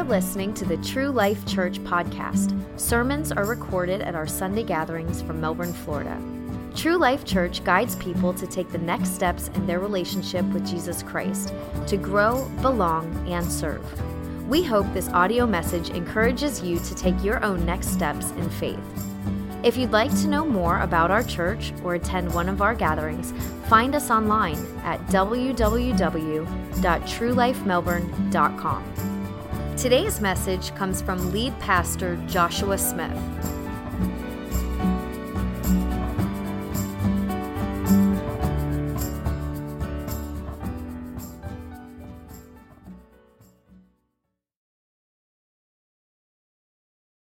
You're listening to the True Life Church podcast. Sermons are recorded at our Sunday gatherings from Melbourne, Florida. True Life Church guides people to take the next steps in their relationship with Jesus Christ, to grow, belong, and serve. We hope this audio message encourages you to take your own next steps in faith. If you'd like to know more about our church or attend one of our gatherings, find us online at www.truelifemelbourne.com. Today's message comes from lead pastor Joshua Smith.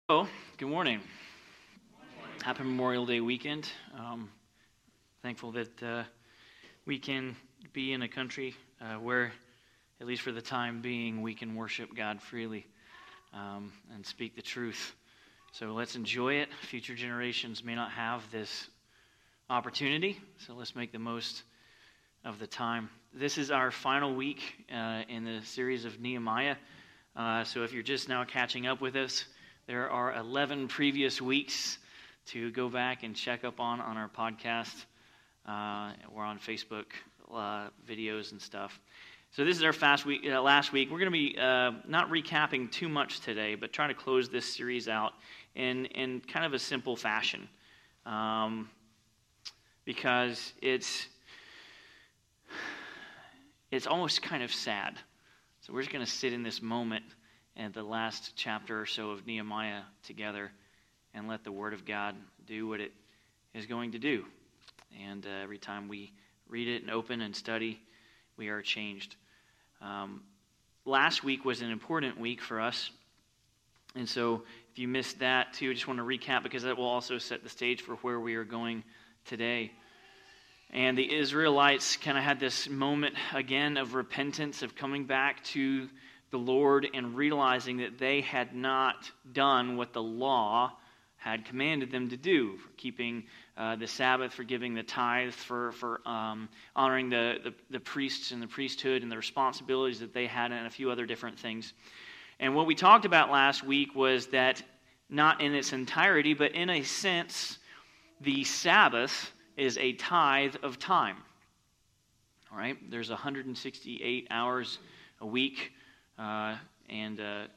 Hello, good morning. Happy Memorial Day weekend. Um, thankful that uh, we can be in a country uh, where at least for the time being, we can worship God freely um, and speak the truth. So let's enjoy it. Future generations may not have this opportunity, so let's make the most of the time. This is our final week uh, in the series of Nehemiah. Uh, so if you're just now catching up with us, there are 11 previous weeks to go back and check up on on our podcast. Uh, we're on Facebook uh, videos and stuff. So this is our fast week. Uh, last week, we're going to be uh, not recapping too much today, but trying to close this series out in in kind of a simple fashion, um, because it's it's almost kind of sad. So we're just going to sit in this moment at the last chapter or so of Nehemiah together, and let the Word of God do what it is going to do. And uh, every time we read it and open and study we are changed. Um, last week was an important week for us. And so if you missed that too, I just want to recap because that will also set the stage for where we are going today. And the Israelites kind of had this moment again of repentance, of coming back to the Lord and realizing that they had not done what the law had commanded them to do for keeping uh, the Sabbath, for giving the tithe, for, for um, honoring the, the, the, priests and the priesthood and the responsibilities that they had, and a few other different things. And what we talked about last week was that, not in its entirety, but in a sense, the Sabbath is a tithe of time. All right? There's 168 hours a week, uh, and uh,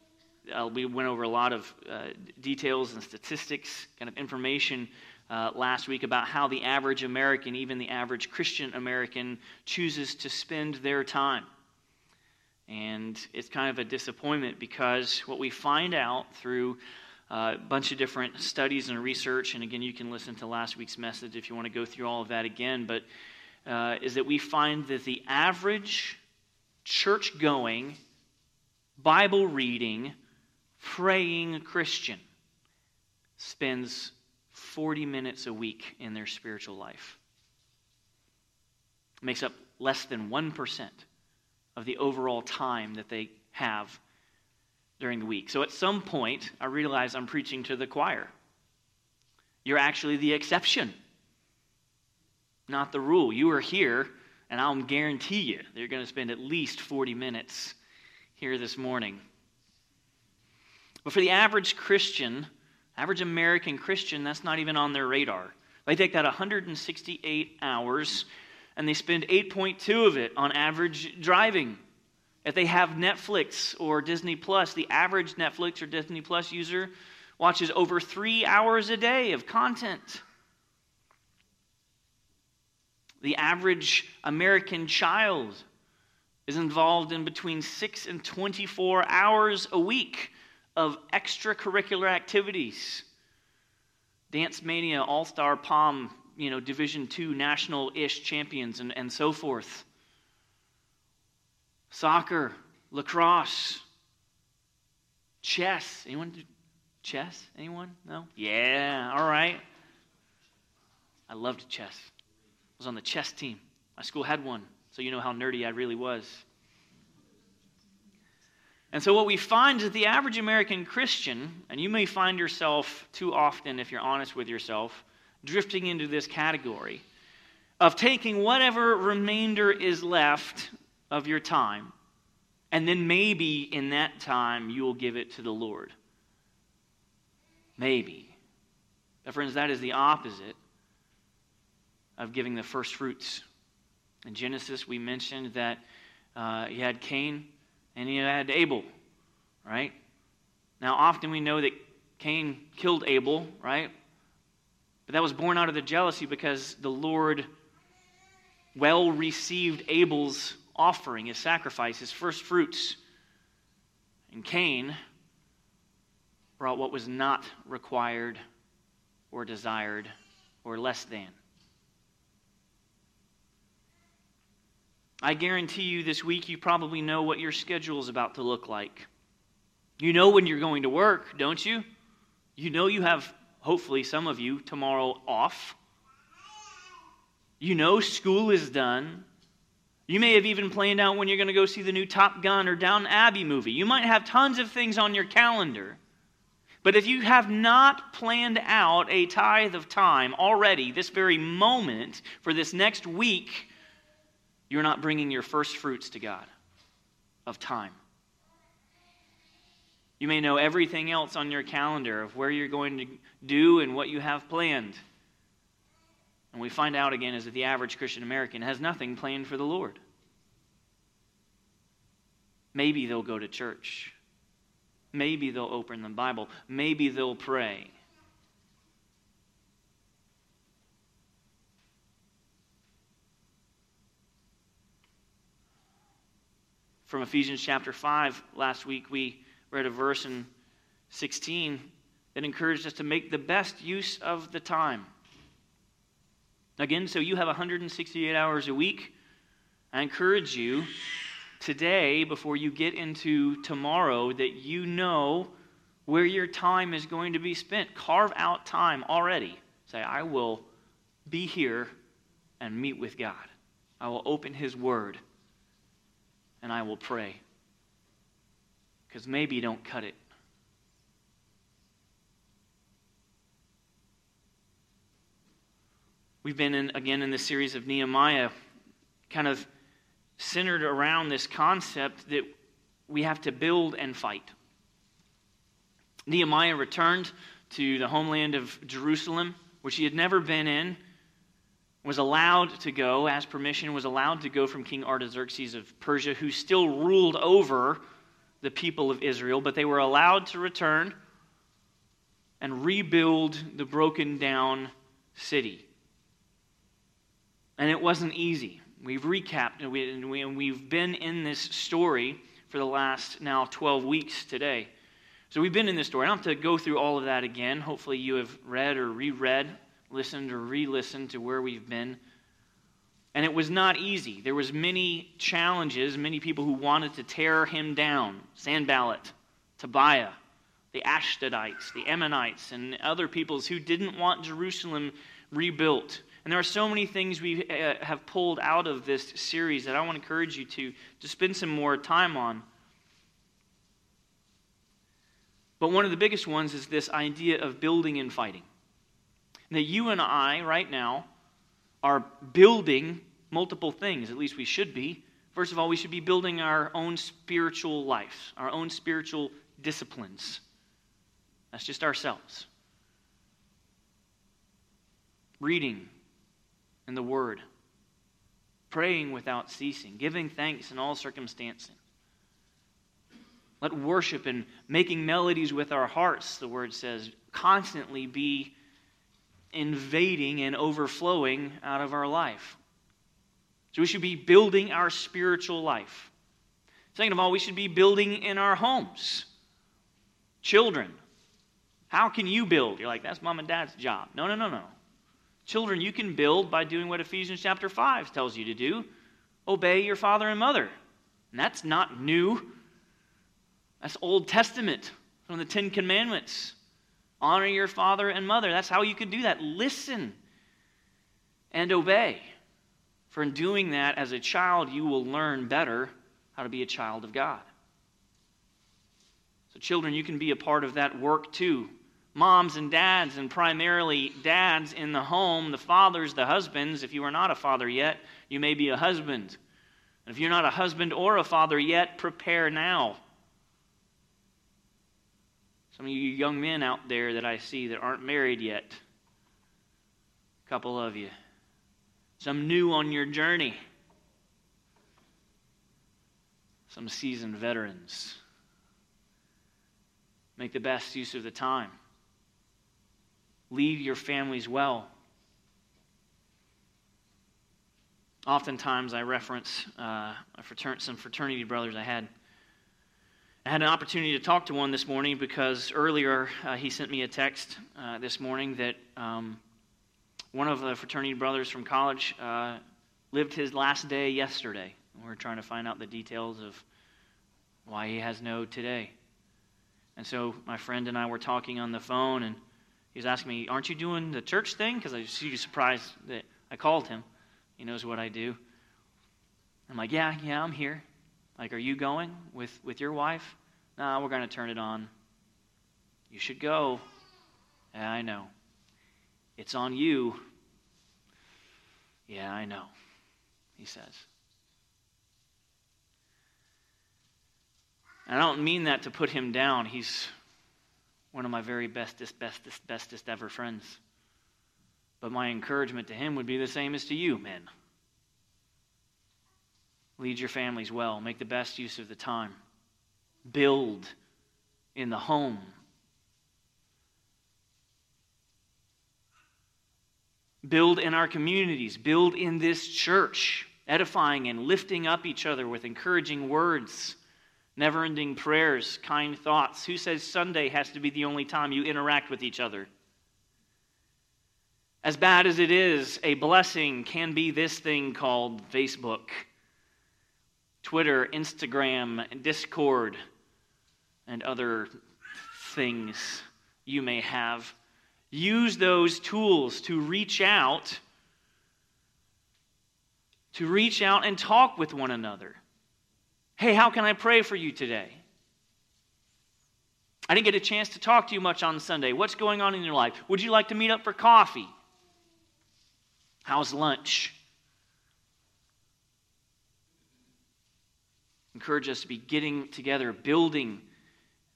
uh, we went over a lot of uh, details and statistics, kind of information uh, last week about how the average American, even the average Christian American, chooses to spend their time. And it's kind of a disappointment because what we find out through a bunch of different studies and research, and again, you can listen to last week's message if you want to go through all of that again, but uh, is that we find that the average church going, Bible reading, praying Christian spends 40 minutes a week in their spiritual life. It makes up less than 1% of the overall time that they have during the week. So at some point, I realize I'm preaching to the choir. You're actually the exception, not the rule. You are here, and I'll guarantee you they're going to spend at least 40 minutes here this morning. But for the average Christian, average American Christian, that's not even on their radar. They take that 168 hours and they spend 8.2 of it on average driving. If they have Netflix or Disney Plus, the average Netflix or Disney Plus user watches over three hours a day of content. The average American child is involved in between 6 and 24 hours a week of extracurricular activities. Dance Mania, All Star Pom, you know, Division two national ish champions, and, and so forth. Soccer, lacrosse, chess. Anyone do chess? Anyone? No? Yeah, all right. I loved chess. I was on the chess team. My school had one, so you know how nerdy I really was. And so, what we find is that the average American Christian, and you may find yourself too often, if you're honest with yourself, drifting into this category of taking whatever remainder is left of your time And then maybe in that time you will give it to the Lord. Maybe. But, friends, that is the opposite of giving the first fruits. In Genesis, we mentioned that uh, he had Cain and he had Abel, right? Now, often we know that Cain killed Abel, right? But that was born out of the jealousy because the Lord well received Abel's offering, his sacrifice, his first fruits. And Cain brought what was not required or desired or less than. I guarantee you this week you probably know what your schedule is about to look like. You know when you're going to work, don't you? You know you have, hopefully, some of you tomorrow off. You know school is done. You may have even planned out when you're going to go see the new Top Gun or Downton Abbey movie. You might have tons of things on your calendar. But if you have not planned out a tithe of time already, this very moment, for this next week, you're not bringing your first fruits to God of time. You may know everything else on your calendar of where you're going to do and what you have planned. And we find out again is that the average Christian American has nothing planned for the Lord. Maybe they'll go to church. Maybe they'll open the Bible. Maybe they'll pray. From Ephesians chapter 5 last week, we read a verse in 16 that encouraged us to make the best use of the time. Again, so you have 168 hours a week. I encourage you today, before you get into tomorrow, that you know where your time is going to be spent. Carve out time already. Say, I will be here and meet with God. I will open His Word and I will pray. Because maybe don't cut it. We've been in, again in the series of Nehemiah, kind of centered around this concept that we have to build and fight. Nehemiah returned to the homeland of Jerusalem, which he had never been in was allowed to go, as permission, was allowed to go from King Artaxerxes of Persia, who still ruled over the people of Israel, but they were allowed to return and rebuild the broken down city. And it wasn't easy. We've recapped and, we, have been in this story for the last now 12 weeks today. So we've been in this story. I don't have to go through all of that again. Hopefully, you have read or reread listened or re-listened to where we've been. And it was not easy. There was many challenges, many people who wanted to tear him down. Sanballat, Tobiah, the Ashdodites, the Ammonites, and other peoples who didn't want Jerusalem rebuilt. And there are so many things we uh, have pulled out of this series that I want to encourage you to, to spend some more time on. But one of the biggest ones is this idea of building and fighting that you and I, right now, are building multiple things, at least we should be. First of all, we should be building our own spiritual life, our own spiritual disciplines. That's just ourselves. Reading and the Word, praying without ceasing, giving thanks in all circumstances. Let worship and making melodies with our hearts, the Word says, constantly be invading and overflowing out of our life. So we should be building our spiritual life. Second of all, we should be building in our homes. Children, how can you build? You're like, that's mom and dad's job. No, no, no, no. Children, you can build by doing what Ephesians chapter 5 tells you to do obey your father and mother. And that's not new, that's Old Testament, from the Ten Commandments. Honor your father and mother. That's how you can do that. Listen and obey. For in doing that, as a child, you will learn better how to be a child of God. So, children, you can be a part of that work too. Moms and dads, and primarily dads in the home, the fathers, the husbands. If you are not a father yet, you may be a husband. And if you're not a husband or a father yet, prepare now. Some of you young men out there that I see that aren't married yet, a couple of you, some new on your journey, some seasoned veterans. Make the best use of the time. Lead your families well. Oftentimes, I reference uh, some fraternity brothers I had. I had an opportunity to talk to one this morning because earlier uh, he sent me a text uh, this morning that um, one of the fraternity brothers from college uh, lived his last day yesterday. We're trying to find out the details of why he has no today. And so my friend and I were talking on the phone, and he was asking me, Aren't you doing the church thing? Because I was surprised that I called him. He knows what I do. I'm like, Yeah, yeah, I'm here. Like, are you going with, with your wife? No, we're going to turn it on. You should go. Yeah, I know. It's on you. Yeah, I know, he says. And I don't mean that to put him down. He's one of my very bestest, bestest, bestest ever friends. But my encouragement to him would be the same as to you, men. Lead your families well, make the best use of the time, build in the home. Build in our communities, build in this church, edifying and lifting up each other with encouraging words never ending prayers, kind thoughts. Who says Sunday has to be the only time you interact with each other? As bad as it is, a blessing can be this thing called Facebook, Twitter, Instagram, Discord, and other things you may have. Use those tools to reach out, to reach out and talk with one another. Hey, how can I pray for you today? I didn't get a chance to talk to you much on Sunday. What's going on in your life? Would you like to meet up for coffee? How's lunch? Encourage us to be getting together, building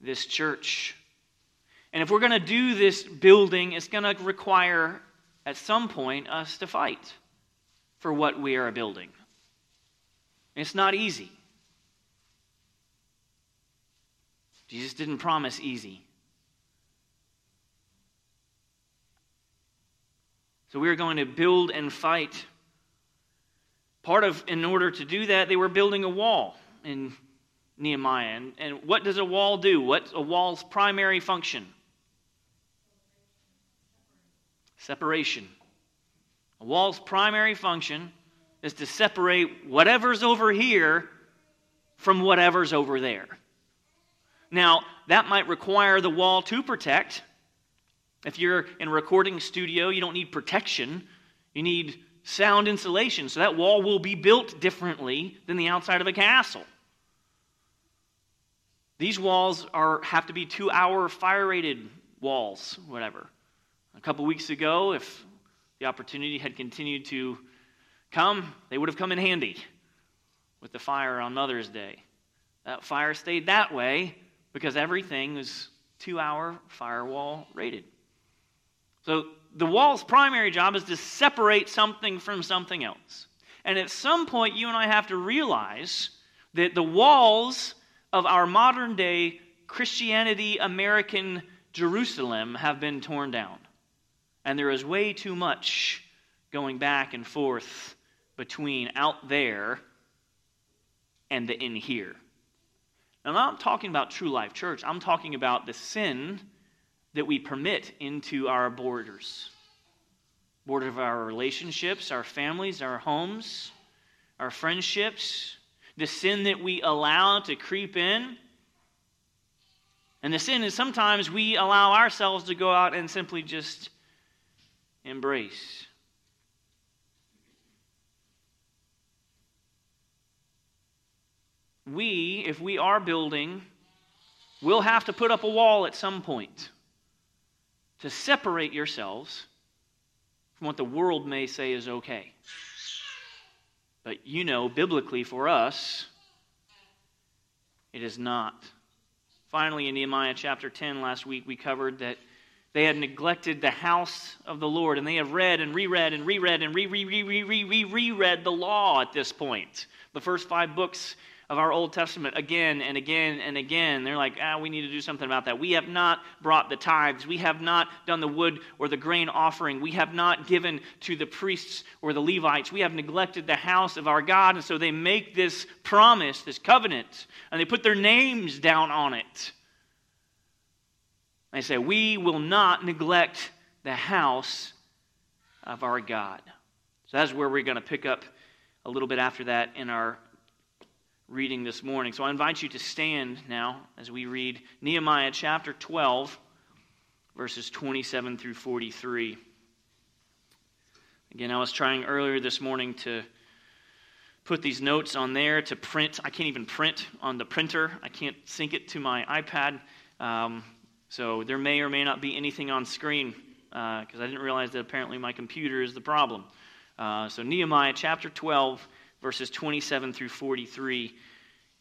this church. And if we're going to do this building, it's going to require, at some point, us to fight for what we are building. It's not easy. Jesus didn't promise easy. So we are going to build and fight. Part of, in order to do that, they were building a wall in Nehemiah. And, and what does a wall do? What's a wall's primary function? Separation. A wall's primary function is to separate whatever's over here from whatever's over there. Now, that might require the wall to protect. If you're in a recording studio, you don't need protection, you need sound insulation. So that wall will be built differently than the outside of a castle. These walls are, have to be two hour fire rated walls, whatever. A couple weeks ago, if the opportunity had continued to come, they would have come in handy with the fire on Mother's Day. That fire stayed that way because everything was two hour firewall rated. So the wall's primary job is to separate something from something else. And at some point, you and I have to realize that the walls of our modern day Christianity American Jerusalem have been torn down. And there is way too much going back and forth between out there and the in here. Now, I'm not talking about True Life Church. I'm talking about the sin that we permit into our borders. Border of our relationships, our families, our homes, our friendships, the sin that we allow to creep in. And the sin is sometimes we allow ourselves to go out and simply just embrace. we, if we are building, will have to put up a wall at some point to separate yourselves from what the world may say is okay. But you know, biblically for us, it is not. Finally, in Nehemiah chapter 10, last week we covered that they had neglected the house of the Lord, and they have read and reread and reread and re re re re re re reread the law at this point. The first five books of our Old Testament again and again and again. They're like, ah, we need to do something about that. We have not brought the tithes. We have not done the wood or the grain offering. We have not given to the priests or the Levites. We have neglected the house of our God. And so they make this promise, this covenant, and they put their names down on it. They say, We will not neglect the house of our God. So that's where we're going to pick up a little bit after that in our reading this morning. So I invite you to stand now as we read Nehemiah chapter 12, verses 27 through 43. Again, I was trying earlier this morning to put these notes on there to print. I can't even print on the printer, I can't sync it to my iPad. Um, so there may or may not be anything on screen because uh, I didn't realize that apparently my computer is the problem. Uh, so, Nehemiah chapter 12 verses 27 through 43,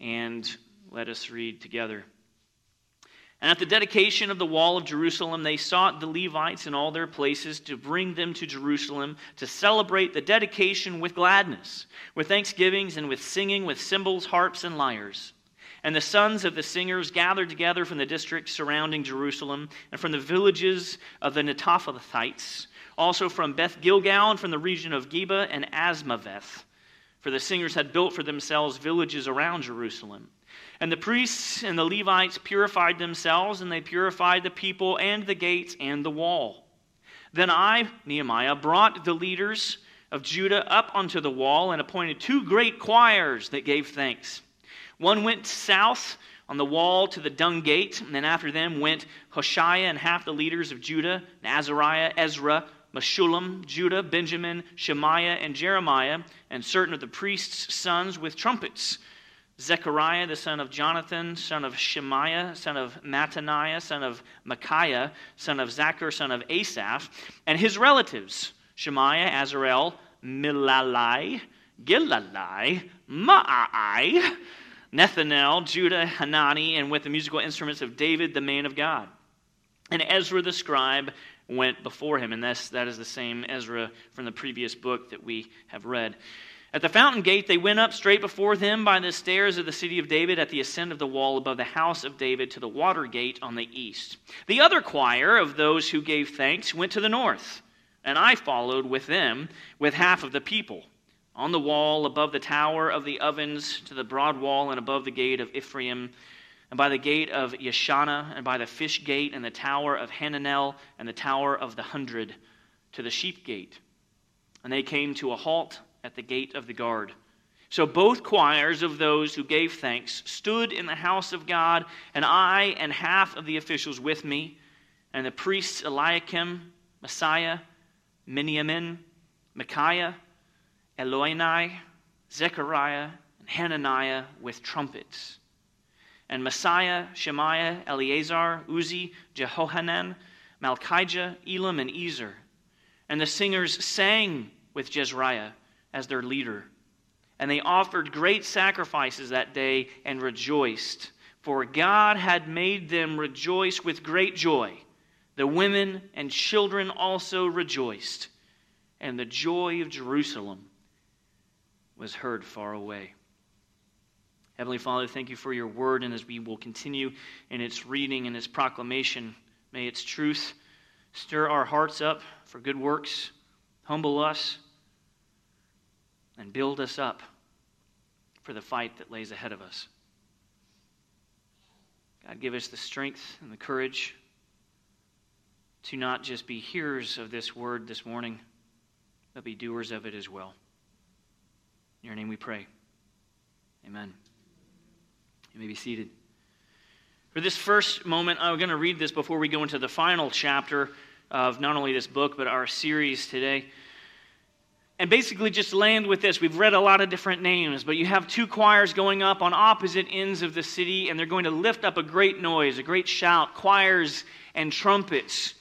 and let us read together. And at the dedication of the wall of Jerusalem, they sought the Levites in all their places to bring them to Jerusalem to celebrate the dedication with gladness, with thanksgivings, and with singing, with cymbals, harps, and lyres. And the sons of the singers gathered together from the districts surrounding Jerusalem and from the villages of the Netophathites, also from Beth Gilgal and from the region of Geba and Azmaveth for the singers had built for themselves villages around Jerusalem. And the priests and the Levites purified themselves, and they purified the people and the gates and the wall. Then I, Nehemiah, brought the leaders of Judah up onto the wall and appointed two great choirs that gave thanks. One went south on the wall to the dung gate, and then after them went Hoshaiah and half the leaders of Judah, Azariah, Ezra, Meshullam, Judah, Benjamin, Shemaiah, and Jeremiah, and certain of the priests' sons with trumpets. Zechariah, the son of Jonathan, son of Shemaiah, son of Mattaniah, son of Micaiah, son of Zaccur, son of Asaph, and his relatives, Shemaiah, Azarel, Milalai, Gilalai, Ma'ai, Nethanel, Judah, Hanani, and with the musical instruments of David, the man of God. And Ezra the scribe went before him. And that's, that is the same Ezra from the previous book that we have read. At the fountain gate, they went up straight before them by the stairs of the city of David at the ascent of the wall above the house of David to the water gate on the east. The other choir of those who gave thanks went to the north, and I followed with them with half of the people. On the wall above the tower of the ovens to the broad wall and above the gate of Ephraim and by the gate of Yeshana, and by the fish gate, and the tower of Hananel, and the tower of the hundred, to the sheep gate. And they came to a halt at the gate of the guard. So both choirs of those who gave thanks stood in the house of God, and I and half of the officials with me, and the priests Eliakim, Maaseiah, Miniamin, Micaiah, Elioenai, Zechariah, and Hananiah with trumpets and Maaseiah, Shemaiah, Eleazar, Uzzi, Jehohanan, Malchijah, Elam, and Ezer. And the singers sang with Jezrahiah as their leader. And they offered great sacrifices that day and rejoiced, for God had made them rejoice with great joy. The women and children also rejoiced, and the joy of Jerusalem was heard far away. Heavenly Father, thank you for your word, and as we will continue in its reading and its proclamation, may its truth stir our hearts up for good works, humble us, and build us up for the fight that lays ahead of us. God, give us the strength and the courage to not just be hearers of this word this morning, but be doers of it as well. In your name we pray. Amen. You may be seated. For this first moment, I'm going to read this before we go into the final chapter of not only this book, but our series today. And basically, just land with this. We've read a lot of different names, but you have two choirs going up on opposite ends of the city, and they're going to lift up a great noise, a great shout, choirs and trumpets.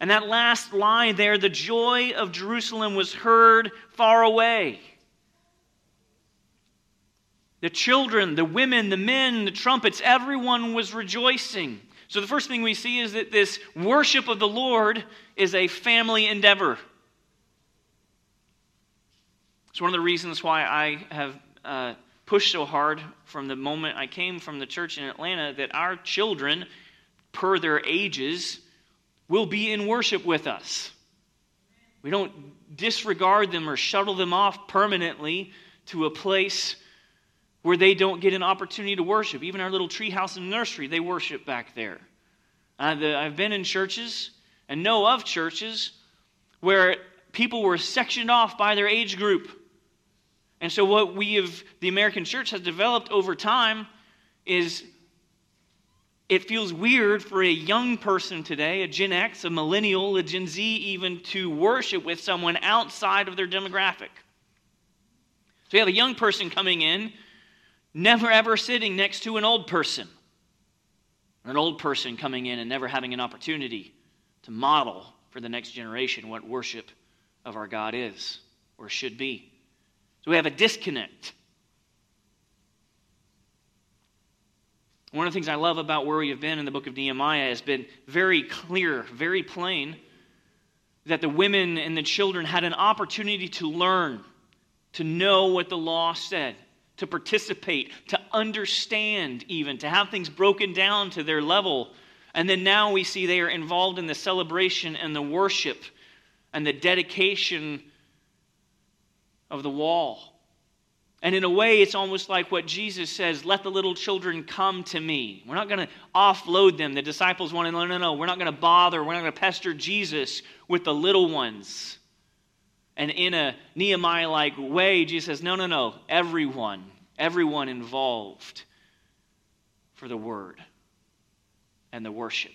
And that last line there, the joy of Jerusalem was heard far away. The children, the women, the men, the trumpets, everyone was rejoicing. So the first thing we see is that this worship of the Lord is a family endeavor. It's one of the reasons why I have uh, pushed so hard from the moment I came from the church in Atlanta that our children, per their ages, will be in worship with us. We don't disregard them or shuttle them off permanently to a place where they don't get an opportunity to worship. Even our little treehouse and nursery, they worship back there. Uh, the, I've been in churches and know of churches where people were sectioned off by their age group. And so, what we have, the American church has developed over time is it feels weird for a young person today, a Gen X, a millennial, a Gen Z, even to worship with someone outside of their demographic. So, you have a young person coming in, never ever sitting next to an old person, an old person coming in and never having an opportunity to model for the next generation what worship of our God is or should be. So we have a disconnect. One of the things I love about where we have been in the book of Nehemiah has been very clear, very plain, that the women and the children had an opportunity to learn, to know what the law said, to participate, to understand, even, to have things broken down to their level. And then now we see they are involved in the celebration and the worship and the dedication of the wall. And in a way, it's almost like what Jesus says let the little children come to me. We're not going to offload them. The disciples want to, no, no, no. We're not going to bother. We're not going to pester Jesus with the little ones. And in a Nehemiah like way, Jesus says, no, no, no. Everyone, everyone involved for the word and the worship.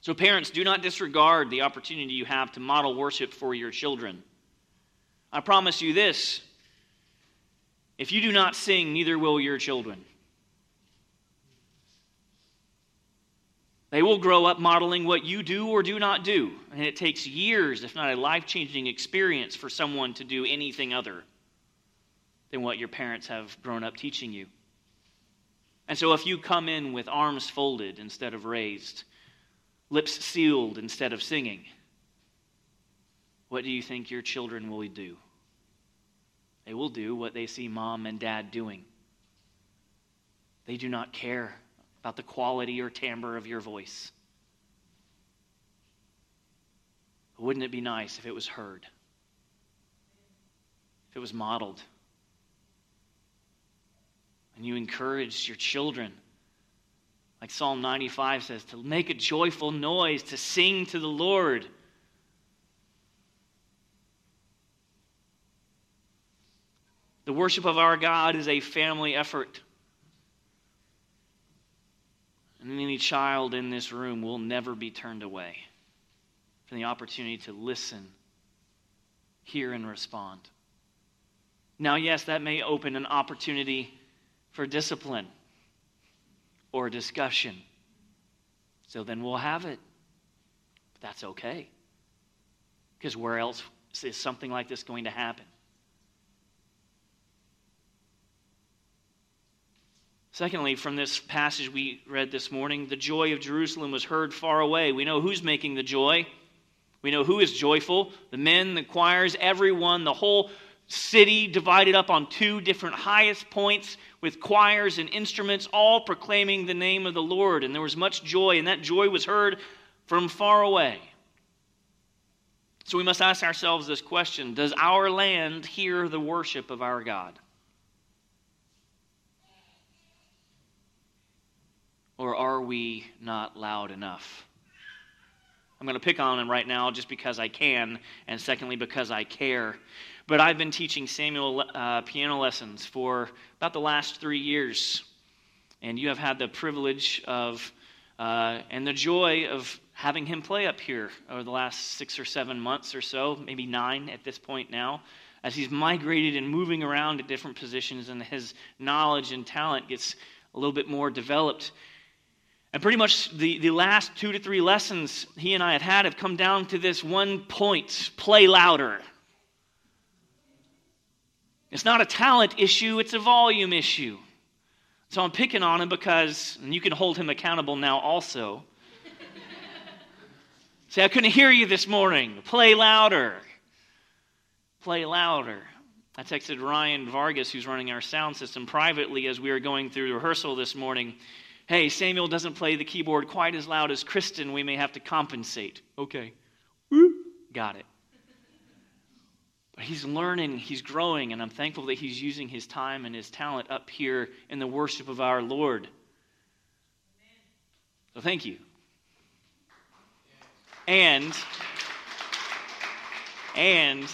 So, parents, do not disregard the opportunity you have to model worship for your children. I promise you this if you do not sing, neither will your children. They will grow up modeling what you do or do not do. And it takes years, if not a life changing experience, for someone to do anything other than what your parents have grown up teaching you. And so, if you come in with arms folded instead of raised, lips sealed instead of singing, what do you think your children will do? They will do what they see mom and dad doing. They do not care about the quality or timbre of your voice. Wouldn't it be nice if it was heard? If it was modeled? And you encouraged your children, like Psalm 95 says, to make a joyful noise, to sing to the Lord. The worship of our God is a family effort. And any child in this room will never be turned away from the opportunity to listen, hear, and respond. Now, yes, that may open an opportunity for discipline or discussion. So then we'll have it. But that's okay. Because where else is something like this going to happen? Secondly, from this passage we read this morning, the joy of Jerusalem was heard far away. We know who's making the joy. We know who is joyful the men, the choirs, everyone, the whole city divided up on two different highest points with choirs and instruments, all proclaiming the name of the Lord. And there was much joy, and that joy was heard from far away. So we must ask ourselves this question Does our land hear the worship of our God? Or are we not loud enough? I'm going to pick on him right now just because I can, and secondly, because I care. But I've been teaching Samuel uh, piano lessons for about the last three years. And you have had the privilege of uh, and the joy of having him play up here over the last six or seven months or so, maybe nine at this point now, as he's migrated and moving around at different positions and his knowledge and talent gets a little bit more developed. And pretty much the, the last two to three lessons he and I have had have come down to this one point play louder. It's not a talent issue, it's a volume issue. So I'm picking on him because, and you can hold him accountable now also. Say, I couldn't hear you this morning. Play louder. Play louder. I texted Ryan Vargas, who's running our sound system, privately as we were going through rehearsal this morning. Hey, Samuel doesn't play the keyboard quite as loud as Kristen. We may have to compensate. Okay. Got it. He's learning, he's growing, and I'm thankful that he's using his time and his talent up here in the worship of our Lord. So thank you. And, and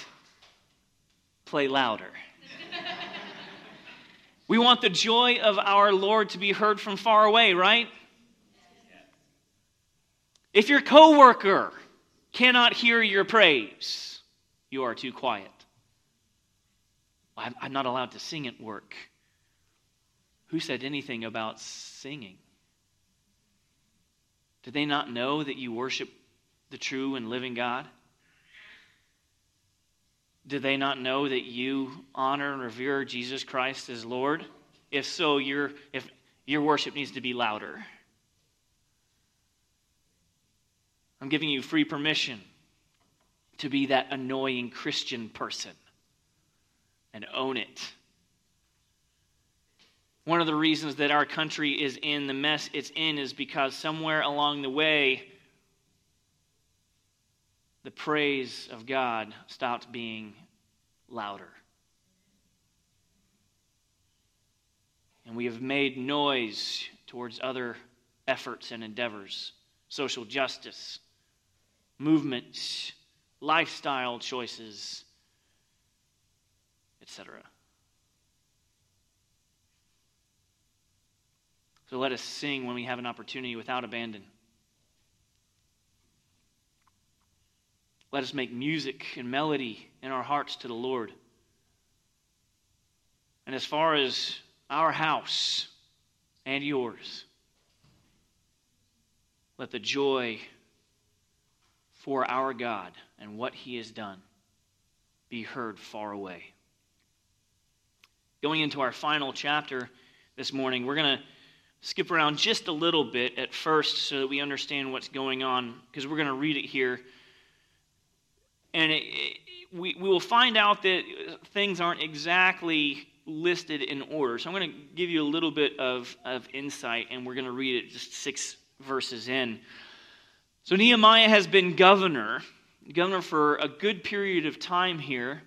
play louder. we want the joy of our Lord to be heard from far away, right? If your coworker cannot hear your praise, you are too quiet. I'm not allowed to sing at work. Who said anything about singing? Did they not know that you worship the true and living God? Did they not know that you honor and revere Jesus Christ as Lord? If so, your, if, your worship needs to be louder. I'm giving you free permission to be that annoying Christian person and own it. One of the reasons that our country is in the mess it's in is because somewhere along the way, the praise of God stopped being louder. And we have made noise towards other efforts and endeavors social justice, movements, lifestyle choices, etc. So let us sing when we have an opportunity without abandon. Let us make music and melody in our hearts to the Lord. And as far as our house and yours, let the joy for our God and what He has done be heard far away. Going into our final chapter this morning, we're going to skip around just a little bit at first so that we understand what's going on, because we're going to read it here and it, it, we, we will find out that uh, things aren't exactly listed in order. So I'm going to give you a little bit of, of insight, and we're going to read it just six verses in. So Nehemiah has been governor, governor for a good period of time here.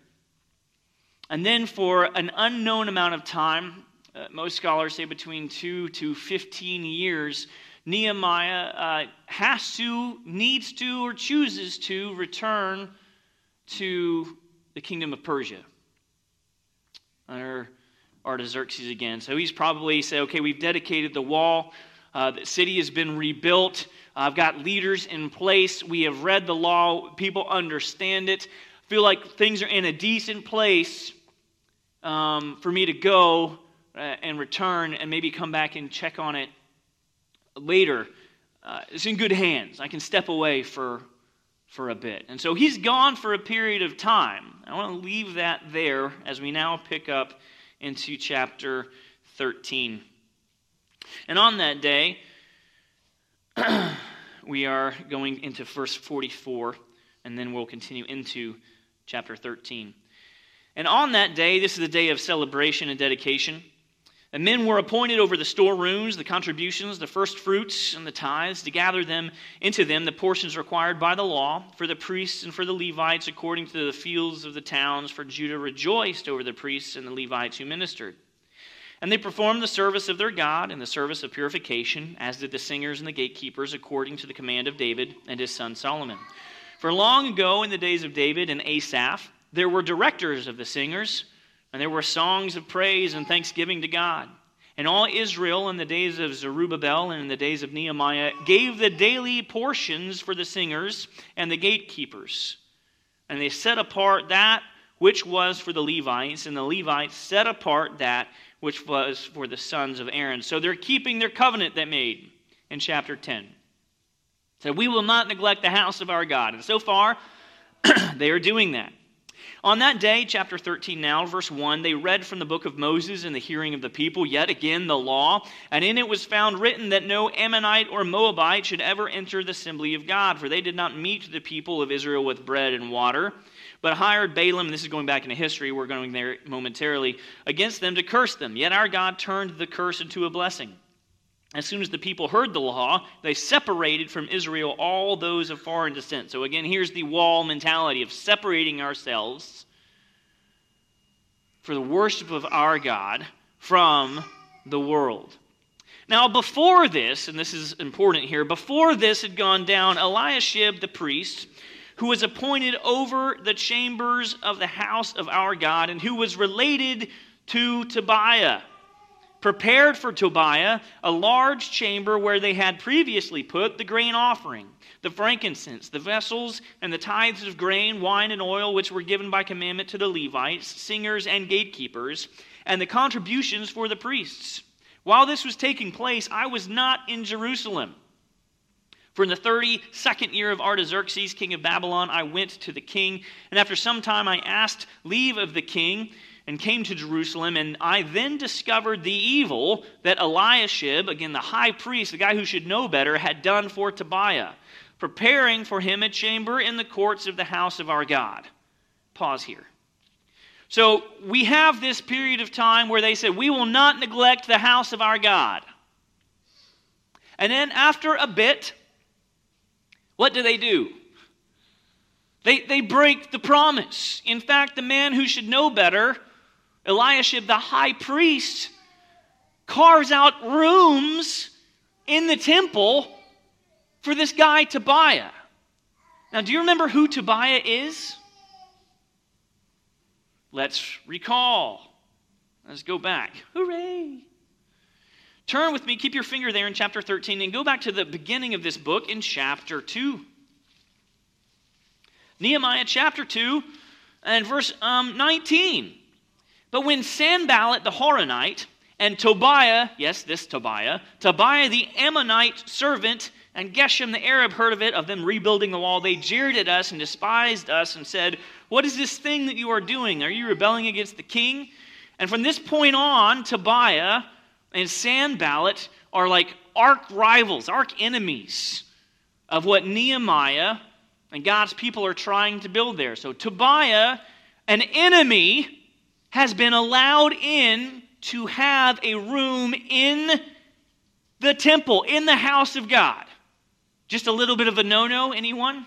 And then for an unknown amount of time, uh, most scholars say between two to 15 years, Nehemiah uh, has to, needs to, or chooses to return to the kingdom of Persia under Artaxerxes again. So he's probably said, okay, we've dedicated the wall. Uh, the city has been rebuilt. I've got leaders in place. We have read the law. People understand it. feel like things are in a decent place um, for me to go uh, and return and maybe come back and check on it later. Uh, it's in good hands. I can step away for for a bit. And so he's gone for a period of time. I want to leave that there as we now pick up into chapter 13. And on that day, we are going into verse 44, and then we'll continue into chapter 13. And on that day, this is the day of celebration and dedication. And men were appointed over the storerooms, the contributions, the first fruits, and the tithes, to gather them into them the portions required by the law for the priests and for the Levites according to the fields of the towns. For Judah rejoiced over the priests and the Levites who ministered. And they performed the service of their God and the service of purification, as did the singers and the gatekeepers, according to the command of David and his son Solomon. For long ago, in the days of David and Asaph, there were directors of the singers and there were songs of praise and thanksgiving to God. And all Israel in the days of Zerubbabel and in the days of Nehemiah gave the daily portions for the singers and the gatekeepers. And they set apart that which was for the Levites, and the Levites set apart that which was for the sons of Aaron. So they're keeping their covenant they made in chapter 10. So we will not neglect the house of our God. And so far, they are doing that. On that day, chapter 13 now, verse 1, they read from the book of Moses in the hearing of the people, yet again the law, and in it was found written that no Ammonite or Moabite should ever enter the assembly of God, for they did not meet the people of Israel with bread and water, but hired Balaam, and this is going back into history, we're going there momentarily, against them to curse them. Yet our God turned the curse into a blessing. As soon as the people heard the law, they separated from Israel all those of foreign descent. So, again, here's the wall mentality of separating ourselves for the worship of our God from the world. Now, before this, and this is important here, before this had gone down, Eliashib the priest, who was appointed over the chambers of the house of our God, and who was related to Tobiah prepared for Tobiah a large chamber where they had previously put the grain offering, the frankincense, the vessels, and the tithes of grain, wine, and oil, which were given by commandment to the Levites, singers, and gatekeepers, and the contributions for the priests. While this was taking place, I was not in Jerusalem. For in the 32nd year of Artaxerxes, king of Babylon, I went to the king, and after some time I asked leave of the king and came to Jerusalem, and I then discovered the evil that Eliashib, again the high priest, the guy who should know better, had done for Tobiah, preparing for him a chamber in the courts of the house of our God. Pause here. So we have this period of time where they said, We will not neglect the house of our God. And then after a bit, what do they do? They, they break the promise. In fact, the man who should know better Eliashib, the high priest, carves out rooms in the temple for this guy, Tobiah. Now, do you remember who Tobiah is? Let's recall. Let's go back. Hooray! Turn with me, keep your finger there in chapter 13, and go back to the beginning of this book in chapter 2. Nehemiah chapter 2 and verse um, 19. But when Sanballat the Horonite and Tobiah, yes, this Tobiah, Tobiah the Ammonite servant, and Geshem the Arab heard of it, of them rebuilding the wall, they jeered at us and despised us and said, What is this thing that you are doing? Are you rebelling against the king? And from this point on, Tobiah and Sanballat are like arch rivals, arch enemies of what Nehemiah and God's people are trying to build there. So Tobiah, an enemy has been allowed in to have a room in the temple, in the house of God. Just a little bit of a no no, anyone?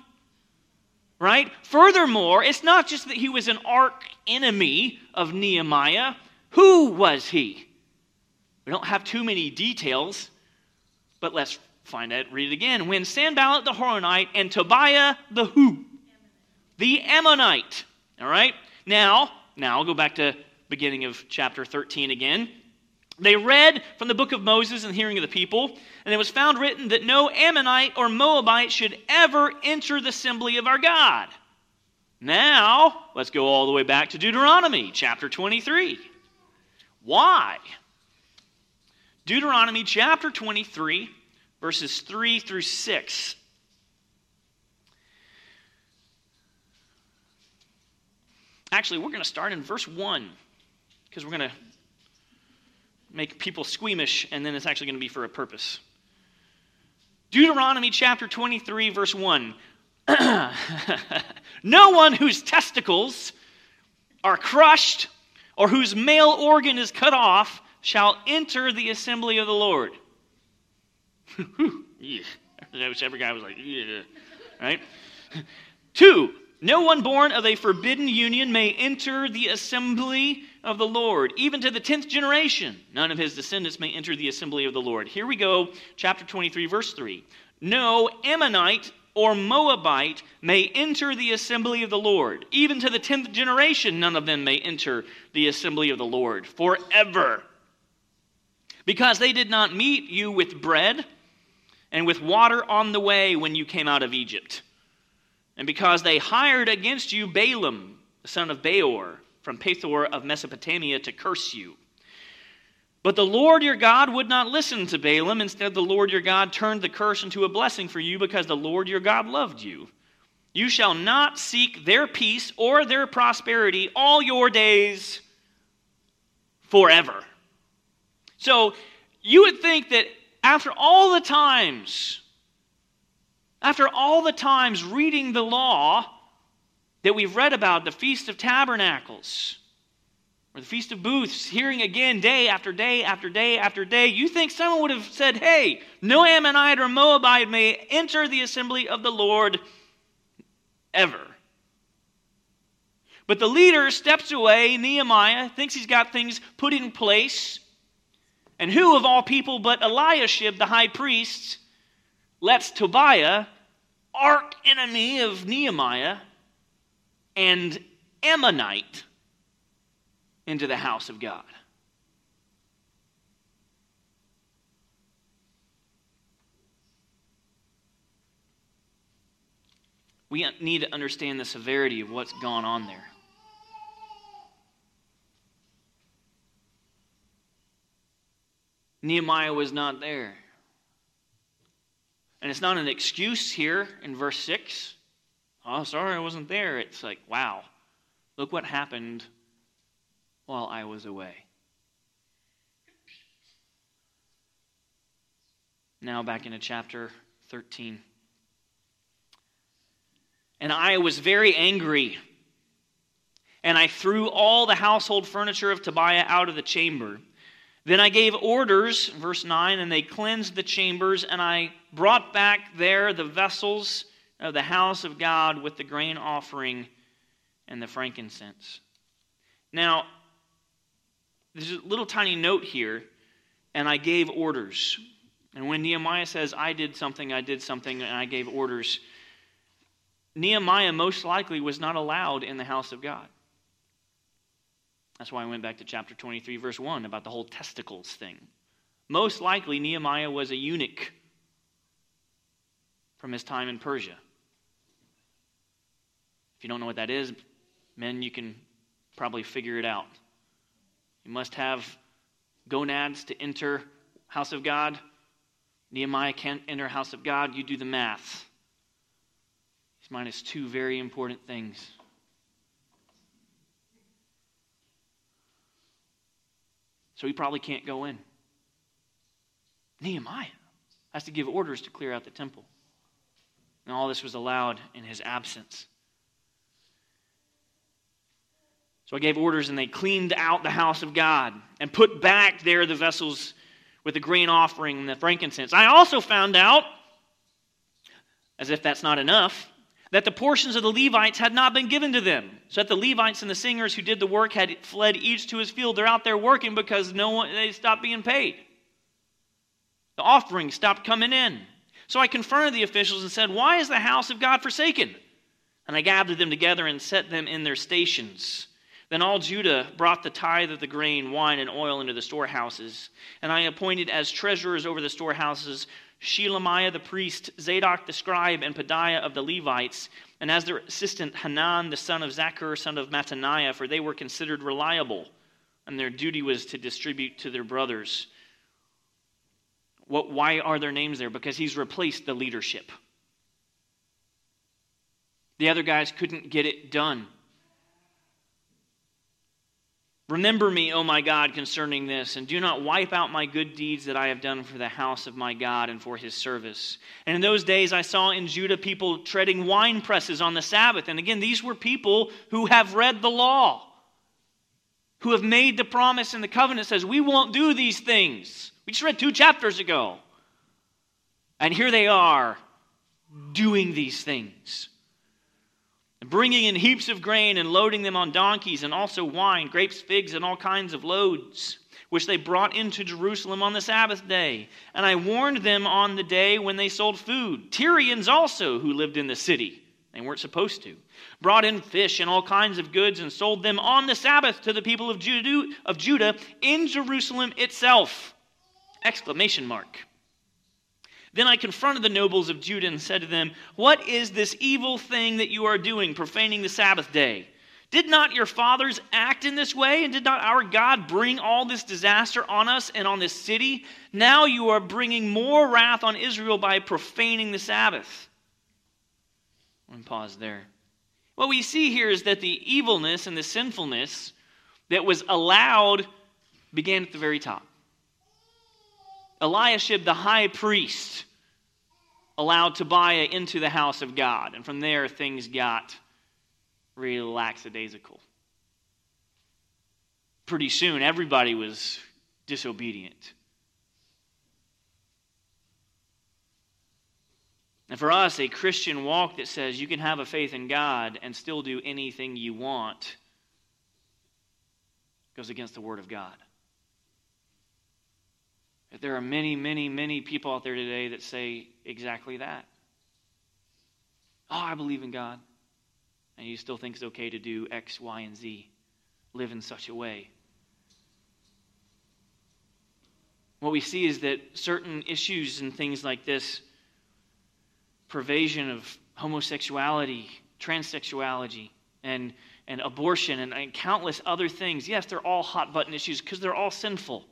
Right? Furthermore, it's not just that he was an arch enemy of Nehemiah. Who was he? We don't have too many details, but let's find out, read it again. When Sanballat the Horonite and Tobiah the who? The Ammonite. All right? Now, now, I'll go back to beginning of chapter 13 again. They read from the book of Moses the hearing of the people, and it was found written that no Ammonite or Moabite should ever enter the assembly of our God. Now, let's go all the way back to Deuteronomy chapter 23. Why? Deuteronomy chapter 23, verses 3 through 6. Actually, we're going to start in verse 1 because we're going to make people squeamish, and then it's actually going to be for a purpose. Deuteronomy chapter 23, verse 1. no one whose testicles are crushed or whose male organ is cut off shall enter the assembly of the Lord. Every guy was like, yeah. Right? Two, no one born of a forbidden union may enter the assembly of the Lord, even to the tenth generation. None of his descendants may enter the assembly of the Lord. Here we go, chapter 23, verse 3. No Ammonite or Moabite may enter the assembly of the Lord. Even to the tenth generation, none of them may enter the assembly of the Lord forever. Because they did not meet you with bread and with water on the way when you came out of Egypt and because they hired against you Balaam, the son of Beor, from Pethor of Mesopotamia to curse you. But the Lord your God would not listen to Balaam. Instead, the Lord your God turned the curse into a blessing for you because the Lord your God loved you. You shall not seek their peace or their prosperity all your days forever. So you would think that after all the times, after all the times reading the law that we've read about, the Feast of Tabernacles, or the Feast of Booths, hearing again day after day after day after day, you think someone would have said, Hey, no Ammonite or Moabite may enter the assembly of the Lord ever. But the leader steps away. Nehemiah thinks he's got things put in place. And who, of all people but Eliashib, the high priest, lets Tobiah, arch enemy of Nehemiah, and Ammonite, into the house of God? we need to understand the severity of what's gone on there. Nehemiah was not there. And it's not an excuse here in verse 6. Oh, sorry, I wasn't there. It's like, wow, look what happened while I was away. Now, back into chapter 13. And I was very angry. And I threw all the household furniture of Tobiah out of the chamber. Then I gave orders, verse 9, and they cleansed the chambers, and I brought back there the vessels of the house of God with the grain offering and the frankincense. Now, there's a little tiny note here, and I gave orders. And when Nehemiah says, I did something, I did something, and I gave orders, Nehemiah most likely was not allowed in the house of God. That's why I went back to chapter 23, verse 1, about the whole testicles thing. Most likely, Nehemiah was a eunuch from his time in Persia. If you don't know what that is, men, you can probably figure it out. You must have gonads to enter house of God. Nehemiah can't enter house of God. You do the math. He's minus two very important things. So he probably can't go in. Nehemiah has to give orders to clear out the temple. And all this was allowed in his absence. So I gave orders, and they cleaned out the house of God and put back there the vessels with the grain offering and the frankincense. I also found out, as if that's not enough, that the portions of the Levites had not been given to them. So that the Levites and the singers who did the work had fled each to his field. They're out there working because no one they stopped being paid. The offering stopped coming in. So I confronted the officials and said, Why is the house of God forsaken? And I gathered them together and set them in their stations. Then all Judah brought the tithe of the grain, wine, and oil into the storehouses. And I appointed as treasurers over the storehouses Shelemiah the priest, Zadok the scribe, and Pedaiah of the Levites, and as their assistant Hanan the son of Zaccur, son of Mattaniah, for they were considered reliable, and their duty was to distribute to their brothers. What, why are their names there? Because he's replaced the leadership. The other guys couldn't get it done. Remember me, O my God, concerning this, and do not wipe out my good deeds that I have done for the house of my God and for his service. And in those days I saw in Judah people treading wine presses on the Sabbath. And again, these were people who have read the law, who have made the promise and the covenant says, We won't do these things. We just read two chapters ago. And here they are doing these things bringing in heaps of grain and loading them on donkeys, and also wine, grapes, figs, and all kinds of loads, which they brought into Jerusalem on the Sabbath day. And I warned them on the day when they sold food. Tyrians also, who lived in the city, they weren't supposed to, brought in fish and all kinds of goods and sold them on the Sabbath to the people of Judah, of Judah in Jerusalem itself. Exclamation mark. Then I confronted the nobles of Judah and said to them, What is this evil thing that you are doing, profaning the Sabbath day? Did not your fathers act in this way? And did not our God bring all this disaster on us and on this city? Now you are bringing more wrath on Israel by profaning the Sabbath. Let me pause there. What we see here is that the evilness and the sinfulness that was allowed began at the very top. Eliashib, the high priest, allowed Tobiah into the house of God. And from there, things got really. Pretty soon, everybody was disobedient. And for us, a Christian walk that says you can have a faith in God and still do anything you want goes against the Word of God. There are many, many, many people out there today that say exactly that. Oh, I believe in God. And you still think it's okay to do X, Y, and Z. Live in such a way. What we see is that certain issues and things like this pervasion of homosexuality, transsexuality, and, and abortion, and, and countless other things yes, they're all hot button issues because they're all sinful.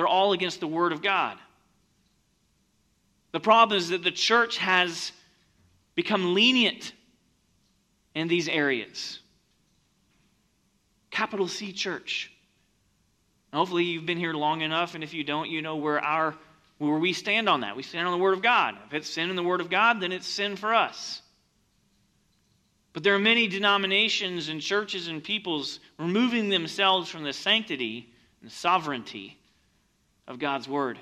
They're all against the Word of God. The problem is that the church has become lenient in these areas. Capital C church. Hopefully, you've been here long enough, and if you don't, you know where, our, where we stand on that. We stand on the Word of God. If it's sin in the Word of God, then it's sin for us. But there are many denominations and churches and peoples removing themselves from the sanctity and sovereignty of God's word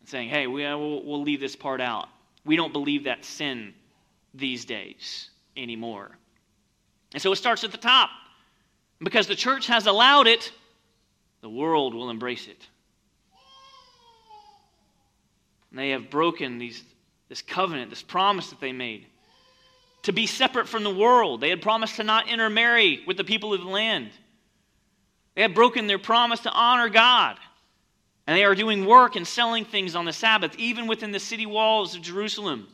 and saying, hey, we, uh, we'll, we'll leave this part out. We don't believe that sin these days anymore. And so it starts at the top. Because the church has allowed it, the world will embrace it. And they have broken these, this covenant, this promise that they made to be separate from the world. They had promised to not intermarry with the people of the land. They had broken their promise to honor God. And they are doing work and selling things on the Sabbath, even within the city walls of Jerusalem.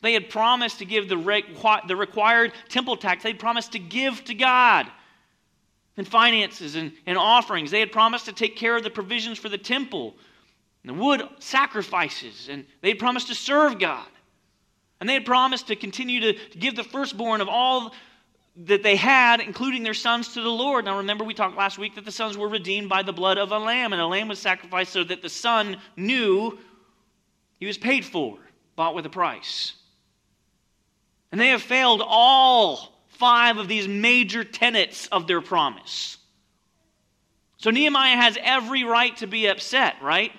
They had promised to give the, requ- the required temple tax. They had promised to give to God and finances and, and offerings. They had promised to take care of the provisions for the temple and the wood sacrifices. And they had promised to serve God. And they had promised to continue to, to give the firstborn of all that they had, including their sons, to the Lord. Now, remember, we talked last week that the sons were redeemed by the blood of a lamb, and a lamb was sacrificed so that the son knew he was paid for, bought with a price. And they have failed all five of these major tenets of their promise. So Nehemiah has every right to be upset, right?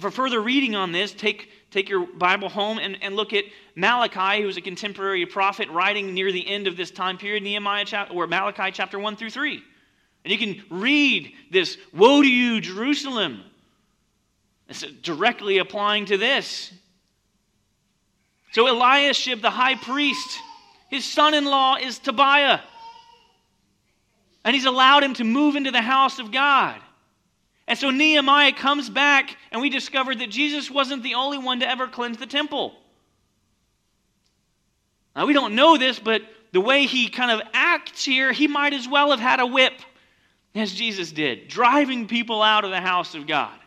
For further reading on this, take take your Bible home and, and look at Malachi, who's a contemporary prophet writing near the end of this time period, Nehemiah or Malachi chapter 1 through 3. And you can read this Woe to you, Jerusalem! It's directly applying to this. So Eliashib, the high priest, his son in law is Tobiah. And he's allowed him to move into the house of God. And so Nehemiah comes back, and we discover that Jesus wasn't the only one to ever cleanse the temple. Now, we don't know this, but the way he kind of acts here, he might as well have had a whip as Jesus did, driving people out of the house of God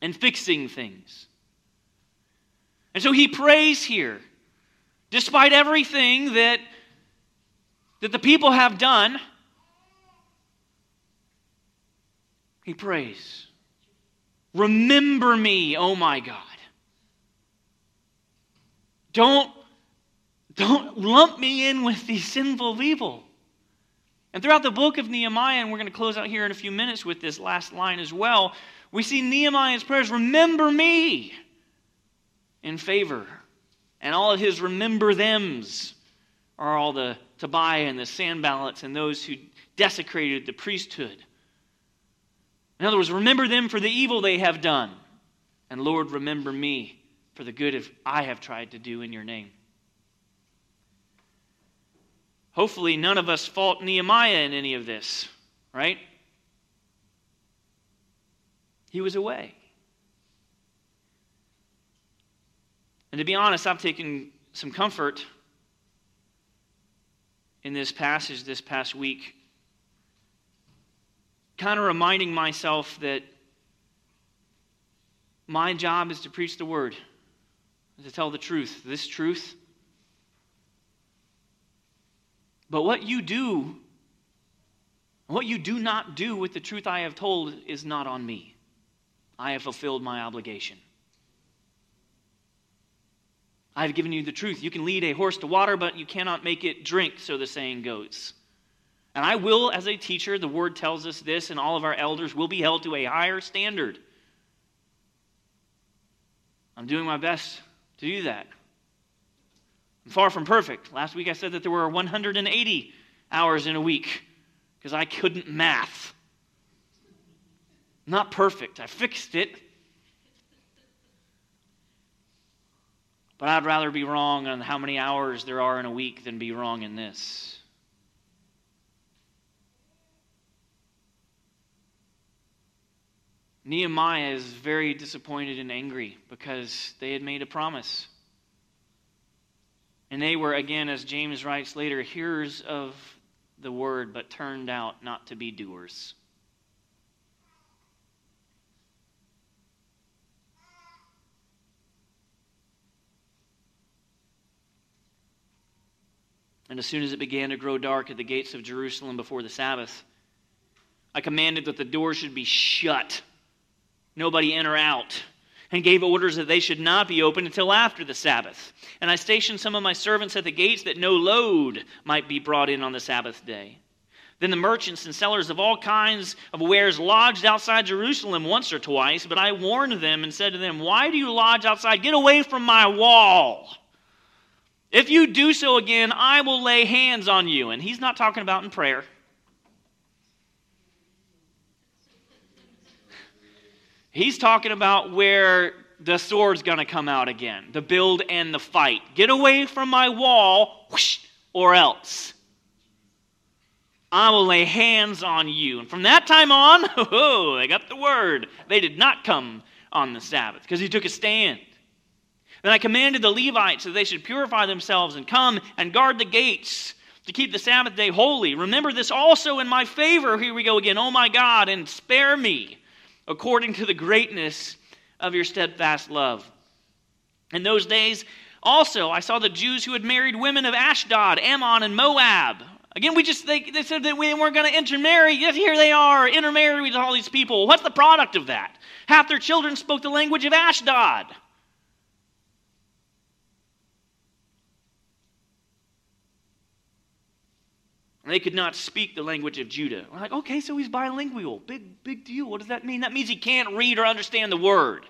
and fixing things. And so he prays here, despite everything that, that the people have done He prays, Remember me, oh my God. Don't, don't lump me in with these sinful people. And throughout the book of Nehemiah, and we're going to close out here in a few minutes with this last line as well, we see Nehemiah's prayers remember me in favor. And all of his remember thems are all the Tobiah and the Sanballats and those who desecrated the priesthood. In other words, remember them for the evil they have done. And Lord, remember me for the good of I have tried to do in your name. Hopefully, none of us fault Nehemiah in any of this, right? He was away. And to be honest, I've taken some comfort in this passage this past week kind of reminding myself that my job is to preach the word. to tell the truth, this truth. But what you do, what you do not do with the truth I have told, is not on me. I have fulfilled my obligation. I have given you the truth. You can lead a horse to water, but you cannot make it drink, so the saying goes. And I will, as a teacher, the word tells us this, and all of our elders will be held to a higher standard. I'm doing my best to do that. I'm far from perfect. Last week I said that there were 180 hours in a week because I couldn't math. Not perfect. I fixed it. But I'd rather be wrong on how many hours there are in a week than be wrong in this. Nehemiah is very disappointed and angry because they had made a promise. And they were, again, as James writes later, hearers of the word, but turned out not to be doers. And as soon as it began to grow dark at the gates of Jerusalem before the Sabbath, I commanded that the doors should be shut nobody in or out, and gave orders that they should not be opened until after the Sabbath. And I stationed some of my servants at the gates that no load might be brought in on the Sabbath day. Then the merchants and sellers of all kinds of wares lodged outside Jerusalem once or twice, but I warned them and said to them, Why do you lodge outside? Get away from my wall. If you do so again, I will lay hands on you. And he's not talking about in prayer. He's talking about where the sword's going to come out again the build and the fight. Get away from my wall, whoosh, or else. I will lay hands on you. And from that time on, oh, they got the word. They did not come on the Sabbath because he took a stand. Then I commanded the Levites that they should purify themselves and come and guard the gates to keep the Sabbath day holy. Remember this also in my favor. Here we go again. Oh my God, and spare me according to the greatness of your steadfast love. In those days, also, I saw the Jews who had married women of Ashdod, Ammon, and Moab. Again, we just they, they said that we weren't going to intermarry. Yet here they are, intermarried with all these people. What's the product of that? Half their children spoke the language of Ashdod. They could not speak the language of Judah. We're like, okay, so he's bilingual. Big, big deal. What does that mean? That means he can't read or understand the word.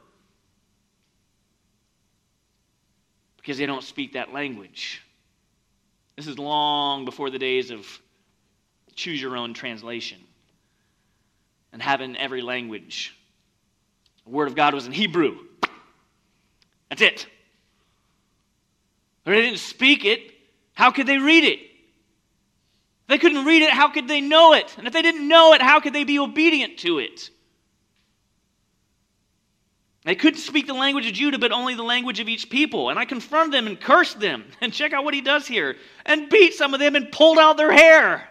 Because they don't speak that language. This is long before the days of choose your own translation and having every language. The Word of God was in Hebrew. That's it. They didn't speak it. How could they read it? They couldn't read it, how could they know it? And if they didn't know it, how could they be obedient to it? They couldn't speak the language of Judah, but only the language of each people. And I confronted them and cursed them. And check out what he does here. And beat some of them and pulled out their hair.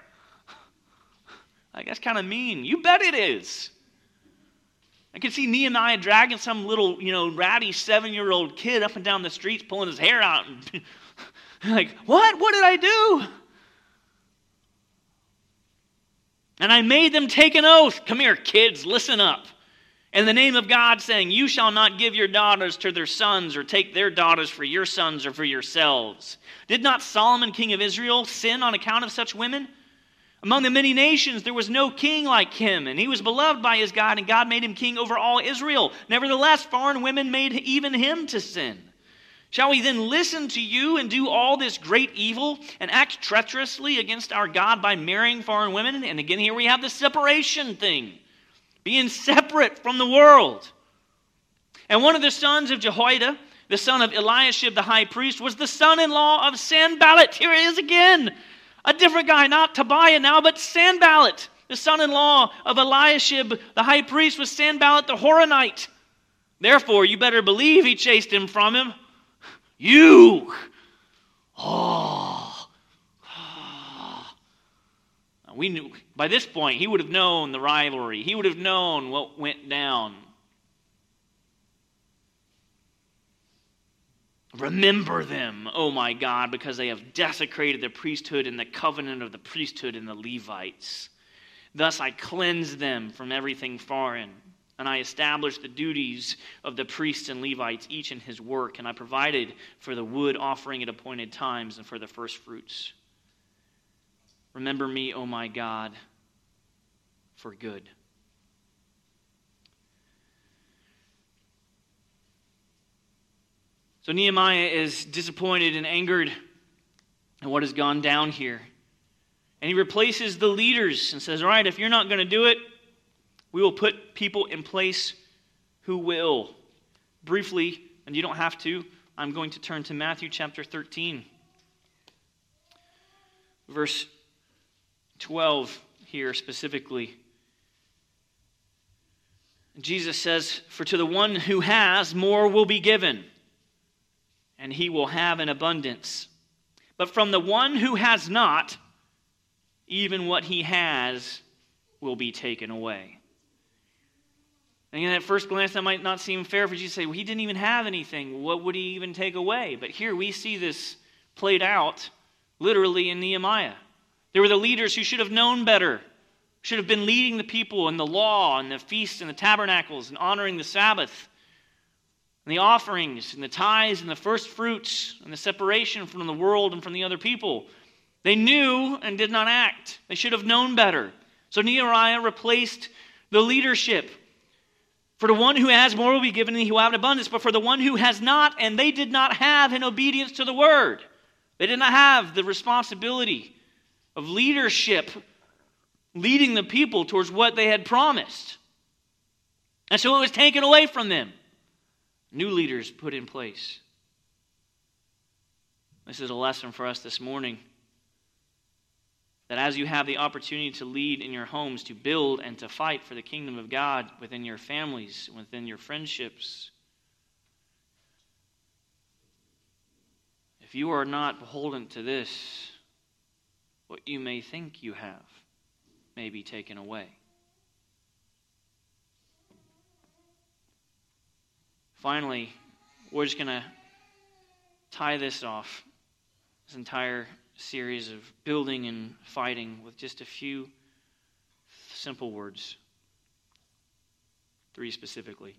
Like, that's kind of mean. You bet it is. I can see Nehemiah dragging some little, you know, ratty seven year old kid up and down the streets, pulling his hair out. And like, what? What did I do? And I made them take an oath. Come here, kids, listen up. In the name of God, saying, You shall not give your daughters to their sons, or take their daughters for your sons or for yourselves. Did not Solomon, king of Israel, sin on account of such women? Among the many nations, there was no king like him, and he was beloved by his God, and God made him king over all Israel. Nevertheless, foreign women made even him to sin. Shall we then listen to you and do all this great evil and act treacherously against our God by marrying foreign women? And again, here we have the separation thing being separate from the world. And one of the sons of Jehoiada, the son of Eliashib the high priest, was the son in law of Sanballat. Here it is again. A different guy, not Tobiah now, but Sanballat. The son in law of Eliashib the high priest was Sanballat the Horonite. Therefore, you better believe he chased him from him you! Oh. We knew, by this point, he would have known the rivalry. He would have known what went down. Remember them, oh my God, because they have desecrated the priesthood and the covenant of the priesthood and the Levites. Thus I cleanse them from everything foreign, and I established the duties of the priests and Levites, each in his work, and I provided for the wood offering at appointed times and for the first fruits. Remember me, O my God, for good. So Nehemiah is disappointed and angered at what has gone down here. And he replaces the leaders and says, All right, if you're not going to do it, we will put people in place who will. Briefly, and you don't have to, I'm going to turn to Matthew chapter 13, verse 12 here specifically. Jesus says, For to the one who has, more will be given and he will have an abundance. But from the one who has not, even what he has will be taken away. And at first glance, that might not seem fair for you to say, well, he didn't even have anything. What would he even take away? But here we see this played out literally in Nehemiah. There were the leaders who should have known better, should have been leading the people in the law and the feasts and the tabernacles and honoring the Sabbath and the offerings and the tithes and the first fruits and the separation from the world and from the other people. They knew and did not act. They should have known better. So Nehemiah replaced the leadership. For the one who has more will be given, and he will have an abundance. But for the one who has not, and they did not have in obedience to the word, they did not have the responsibility of leadership leading the people towards what they had promised. And so it was taken away from them new leaders put in place. This is a lesson for us this morning that as you have the opportunity to lead in your homes, to build and to fight for the kingdom of God within your families, within your friendships, if you are not beholden to this, what you may think you have may be taken away. Finally, we're just going to tie this off, this entire series of building and fighting, with just a few simple words. Three specifically.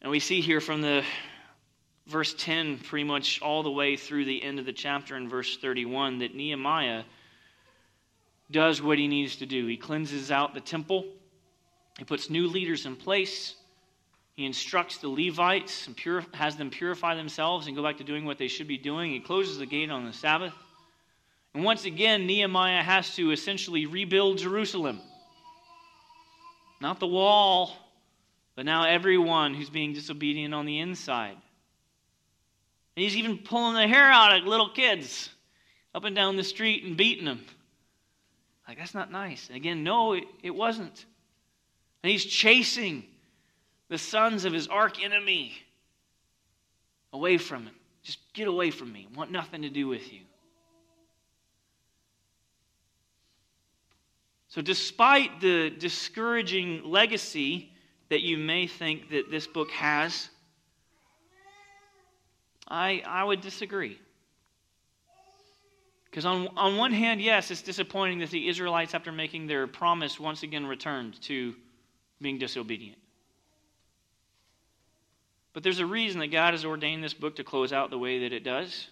And we see here from the verse 10 pretty much all the way through the end of the chapter in verse 31 that Nehemiah does what he needs to do. He cleanses out the temple. He puts new leaders in place. He instructs the Levites and pure, has them purify themselves and go back to doing what they should be doing. He closes the gate on the Sabbath. And once again, Nehemiah has to essentially rebuild Jerusalem. Not the wall, but now everyone who's being disobedient on the inside. And he's even pulling the hair out of little kids up and down the street and beating them. Like, that's not nice. And again, no, it, it wasn't. And he's chasing the sons of his arch enemy away from him. Just get away from me. I want nothing to do with you. So, despite the discouraging legacy that you may think that this book has, I, I would disagree. Because, on, on one hand, yes, it's disappointing that the Israelites, after making their promise, once again returned to being disobedient. But there's a reason that God has ordained this book to close out the way that it does.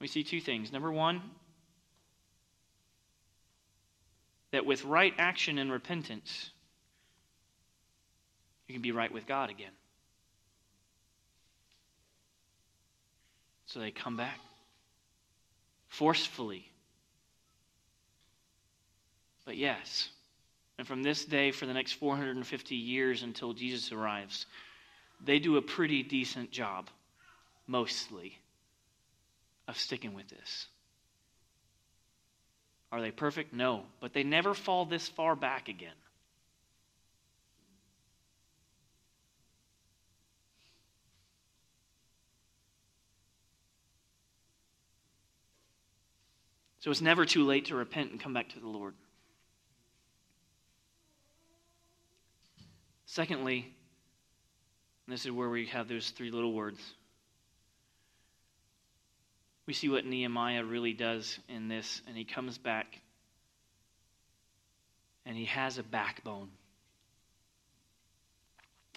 We see two things. Number one, that with right action and repentance, you can be right with God again. So they come back forcefully. But yes, and from this day for the next 450 years until Jesus arrives, they do a pretty decent job, mostly, of sticking with this. Are they perfect? No. But they never fall this far back again. So it's never too late to repent and come back to the Lord. Secondly, And this is where we have those three little words. We see what Nehemiah really does in this, and he comes back and he has a backbone.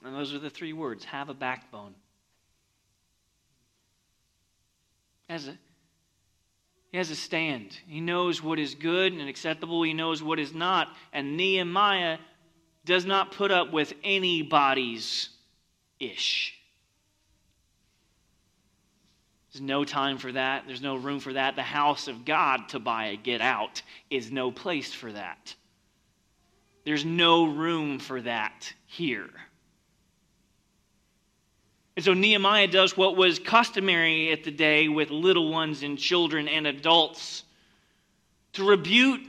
And those are the three words have a backbone. As a, he has a stand. He knows what is good and acceptable, he knows what is not. And Nehemiah does not put up with anybody's ish. There's no time for that. There's no room for that. The house of God, Tobiah, get out, is no place for that. There's no room for that here. And so Nehemiah does what was customary at the day with little ones and children and adults to rebuke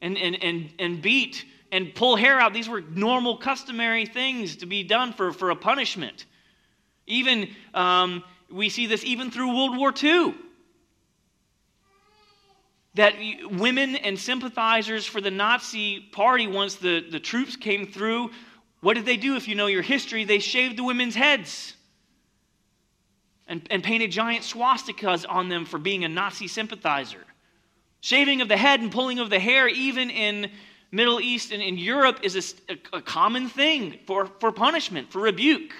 and, and, and, and beat and pull hair out. These were normal, customary things to be done for, for a punishment. Even, um, we see this even through World War II. That women and sympathizers for the Nazi party, once the, the troops came through, what did they do? If you know your history, they shaved the women's heads and, and painted giant swastikas on them for being a Nazi sympathizer. Shaving of the head and pulling of the hair, even in Middle East and in Europe is a, a, common thing for, for punishment, for rebuke.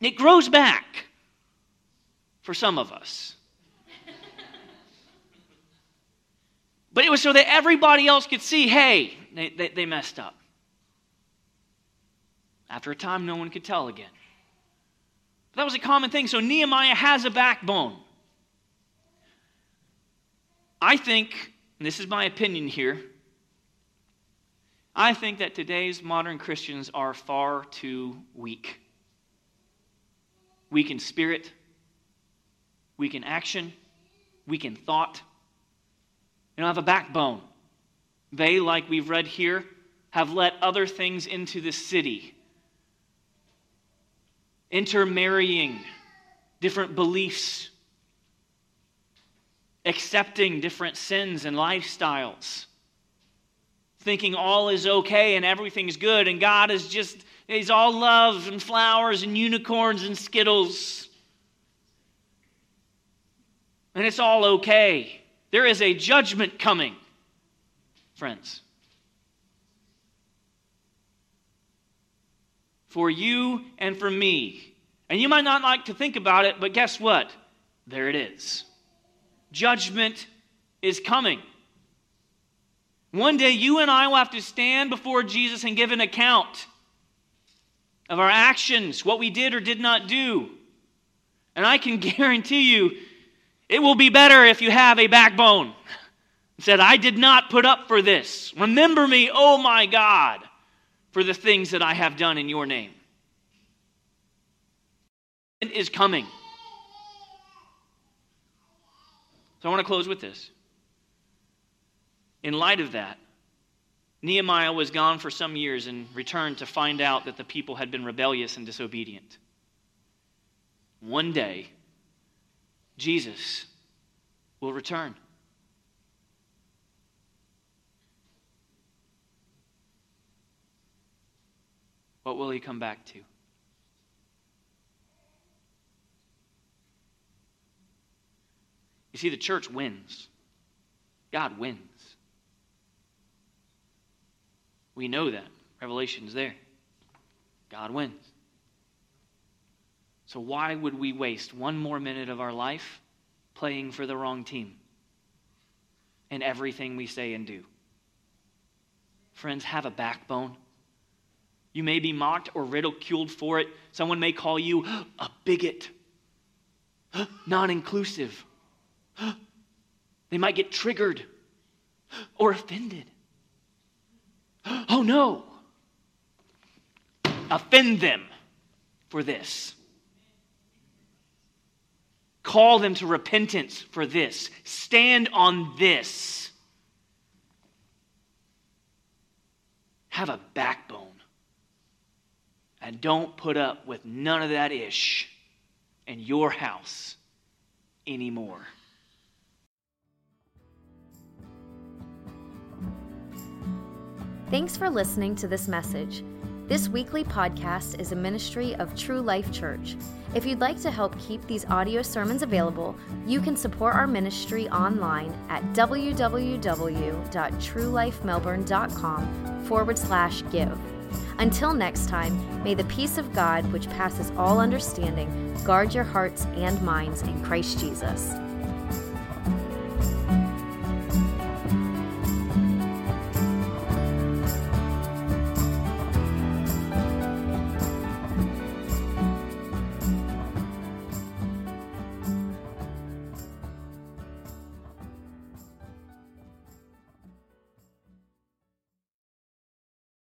It grows back for some of us. but it was so that everybody else could see hey, they, they, they, messed up. After a time, no one could tell again. But that was a common thing. So Nehemiah has a backbone. I think, and this is my opinion here, I think that today's modern Christians are far too weak. Weak in spirit, weak in action, weak in thought. They don't have a backbone. They, like we've read here, have let other things into the city, intermarrying different beliefs, accepting different sins and lifestyles thinking all is okay and everything's good, and God is just, He's all love and flowers and unicorns and skittles. And it's all okay. There is a judgment coming, friends. For you and for me. And you might not like to think about it, but guess what? There it is. Judgment is coming. One day you and I will have to stand before Jesus and give an account of our actions, what we did or did not do. And I can guarantee you, it will be better if you have a backbone. And said, I did not put up for this. Remember me, oh my God, for the things that I have done in your name. It is coming. So I want to close with this. In light of that, Nehemiah was gone for some years and returned to find out that the people had been rebellious and disobedient. One day, Jesus will return. What will he come back to? You see, the church wins. God wins. We know that. Revelation's there. God wins. So, why would we waste one more minute of our life playing for the wrong team in everything we say and do? Friends, have a backbone. You may be mocked or ridiculed for it. Someone may call you a bigot, non inclusive. They might get triggered or offended. Oh no! Offend them for this. Call them to repentance for this. Stand on this. Have a backbone. And don't put up with none of that ish in your house anymore. Thanks for listening to this message. This weekly podcast is a ministry of True Life Church. If you'd like to help keep these audio sermons available, you can support our ministry online at www.truelifemelbourne.com forward slash give. Until next time, may the peace of God, which passes all understanding, guard your hearts and minds in Christ Jesus.